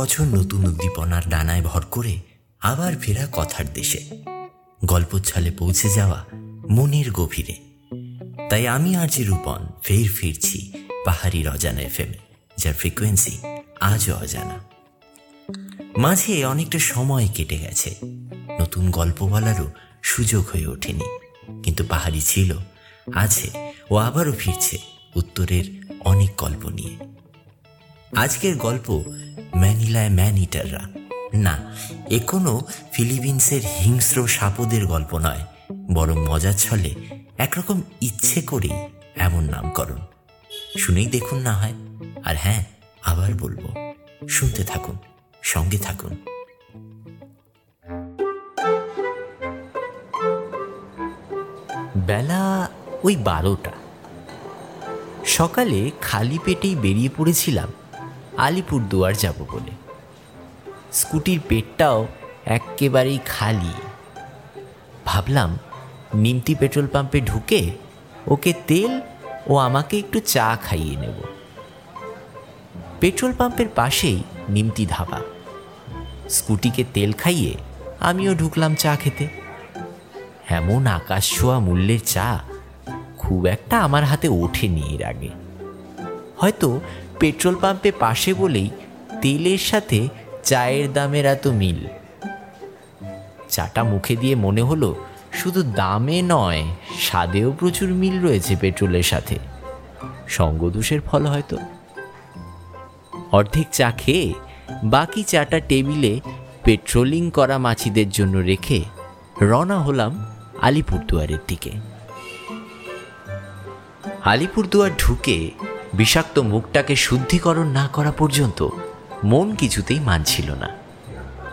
বছর নতুন উদ্দীপনার ডানায় ভর করে আবার ফেরা কথার দেশে। গল্প ছলে পৌঁছে যাওয়া মনের গভীরে। তাই আমি আজ রূপন ফের ফিরছি পাহাড়ির অজানা এফ যার ফ্রিকোয়েন্সি আজও অজানা। মাঝে অনেকটা সময় কেটে গেছে। নতুন গল্প বলারও সুযোগ হয়ে ওঠেনি। কিন্তু পাহাড়ি ছিল, আছে ও আবারও ফিরছে উত্তরের অনেক গল্প নিয়ে। আজকের গল্প ম্যানিলায় ম্যান ইটাররা না, এ কোনো ফিলিপিন্সের হিংস্র সাপদের গল্প নয়, বরং মজার ছলে একরকম ইচ্ছে করেই এমন নামকরণ। শুনেই দেখুন না হয়। আর হ্যাঁ আবার বলব, শুনতে থাকুন, সঙ্গে থাকুন। বেলা ওই বারোটা। সকালে খালি পেটেই বেরিয়ে পড়েছিলাম আলিপুরদুয়ার যাব বলে। স্কুটির পেটটাও একেবারেই খালি। ভাবলাম, নিমতি পেট্রোল পাম্পে ঢুকে ওকে তেল ও আমাকে একটু চা খাইয়ে নেব। পেট্রোল পাম্পের পাশেই নিমতি ধাবা স্কুটিকে তেল খাইয়ে আমিও ঢুকলাম চা খেতে। এমন আকাশ ছোঁয়া মূল্যের চা খুব একটা আমার হাতে ওঠেনি এর আগে। হয়তো পেট্রোল পাম্পে পাশে বলেই তেলের সাথে চায়ের দামের এত মিল। চাটা মুখে দিয়ে মনে হলো শুধু দামে নয়, স্বাদেও প্রচুর মিল রয়েছে পেট্রোলের সাথে। সঙ্গদোষের ফল হয়তো। অর্ধেক চা খেয়ে বাকি চাটা টেবিলে পেট্রোলিং করা মাছিদের জন্য রেখে রওনা হলাম আলিপুরদুয়ারের দিকে। আলিপুরদুয়ার ঢুকে বিষাক্ত মুখটাকে শুদ্ধিকরণ না করা পর্যন্ত মন কিছুতেই মানছিল না।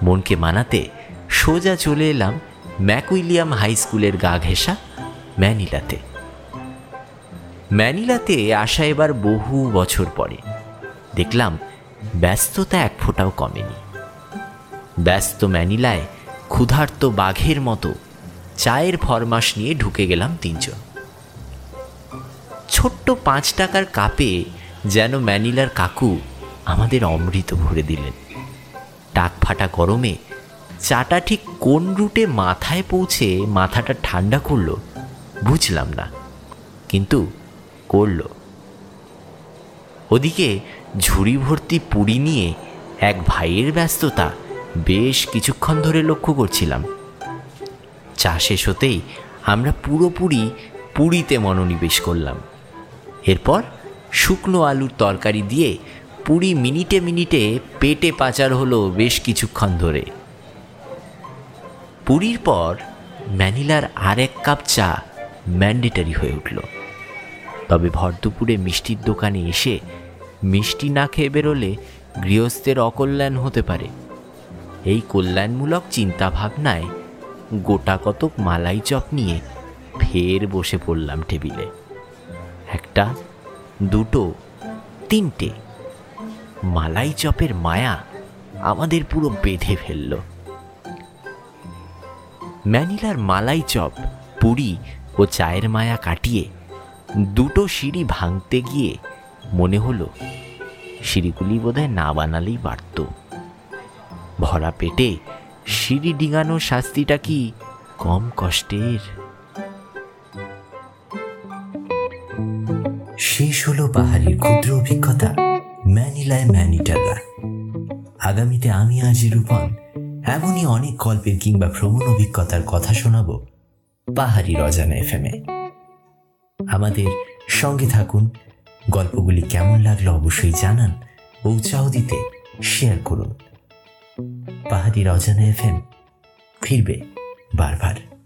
মনকে মানাতে সোজা চলে এলাম ম্যাকুইলিয়াম হাই স্কুলের গা ঘেঁষা ম্যানিলাতে। ম্যানিলাতে আসা এবার বহু বছর পরে। দেখলাম ব্যস্ততা এক ফোঁটাও কমেনি। ব্যস্ত ম্যানিলায় ক্ষুধার্ত বাঘের মতো চায়ের ফরমাস নিয়ে ঢুকে গেলাম তিনজন। ছোট্ট পাঁচ টাকার কাপে যেন ম্যানিলার কাকু আমাদের অমৃত ভরে দিলেন। টাক ফাটা গরমে চাটা ঠিক কোন রুটে মাথায় পৌঁছে মাথাটা ঠান্ডা করল বুঝলাম না, কিন্তু করল। ওদিকে ঝুড়ি ভর্তি পুরি নিয়ে এক ভাইয়ের ব্যস্ততা বেশ কিছুক্ষণ ধরে লক্ষ্য করছিলাম। চা শেষ হতেই আমরা পুরোপুরি পুরীতে মনোনিবেশ করলাম। এরপর শুকনো আলুর তরকারি দিয়ে পুরি মিনিটে মিনিটে পেটে পাচার হলো বেশ কিছুক্ষণ ধরে। পুরীর পর ম্যানিলার আর এক কাপ চা ম্যান্ডেটারি হয়ে উঠল। তবে ভর দুপুরে মিষ্টির দোকানে এসে মিষ্টি না খেয়ে বেরোলে গৃহস্থের অকল্যাণ হতে পারে। এই কল্যাণমূলক চিন্তাভাবনায় গোটা কতক মালাই চপ নিয়ে ফের বসে পড়লাম টেবিলে। একটা, দুটো, তিনটে মালাই চপের মায়া আমাদের পুরো বেঁধে ফেলল। ম্যানিলার মালাই চপ, পুরি ও চায়ের মায়া কাটিয়ে দুটো সিঁড়ি ভাঙতে গিয়ে মনে হলো সিঁড়িগুলি বোধহয় না বানালেই পারত ভরা পেটে সিঁড়ি ডিঙানো শাস্তিটা কি কম কষ্টের? শেষ হলো পাহাড়ির ক্ষুদ্র অভিজ্ঞতা। ম্যানিলায় ম্যানিটাররা আগামীতে আমি আজ রূপন এমনই অনেক গল্পের কিংবা ভ্রমণ অভিজ্ঞতার কথা শোনাব পাহাড়ির অজানা এফএমে আমাদের সঙ্গে থাকুন, গল্পগুলি কেমন লাগল অবশ্যই জানান ও উৎসাহ দিতে শেয়ার করুন। পাহাড়ির অজানা এফএম ফিরবে বারবার।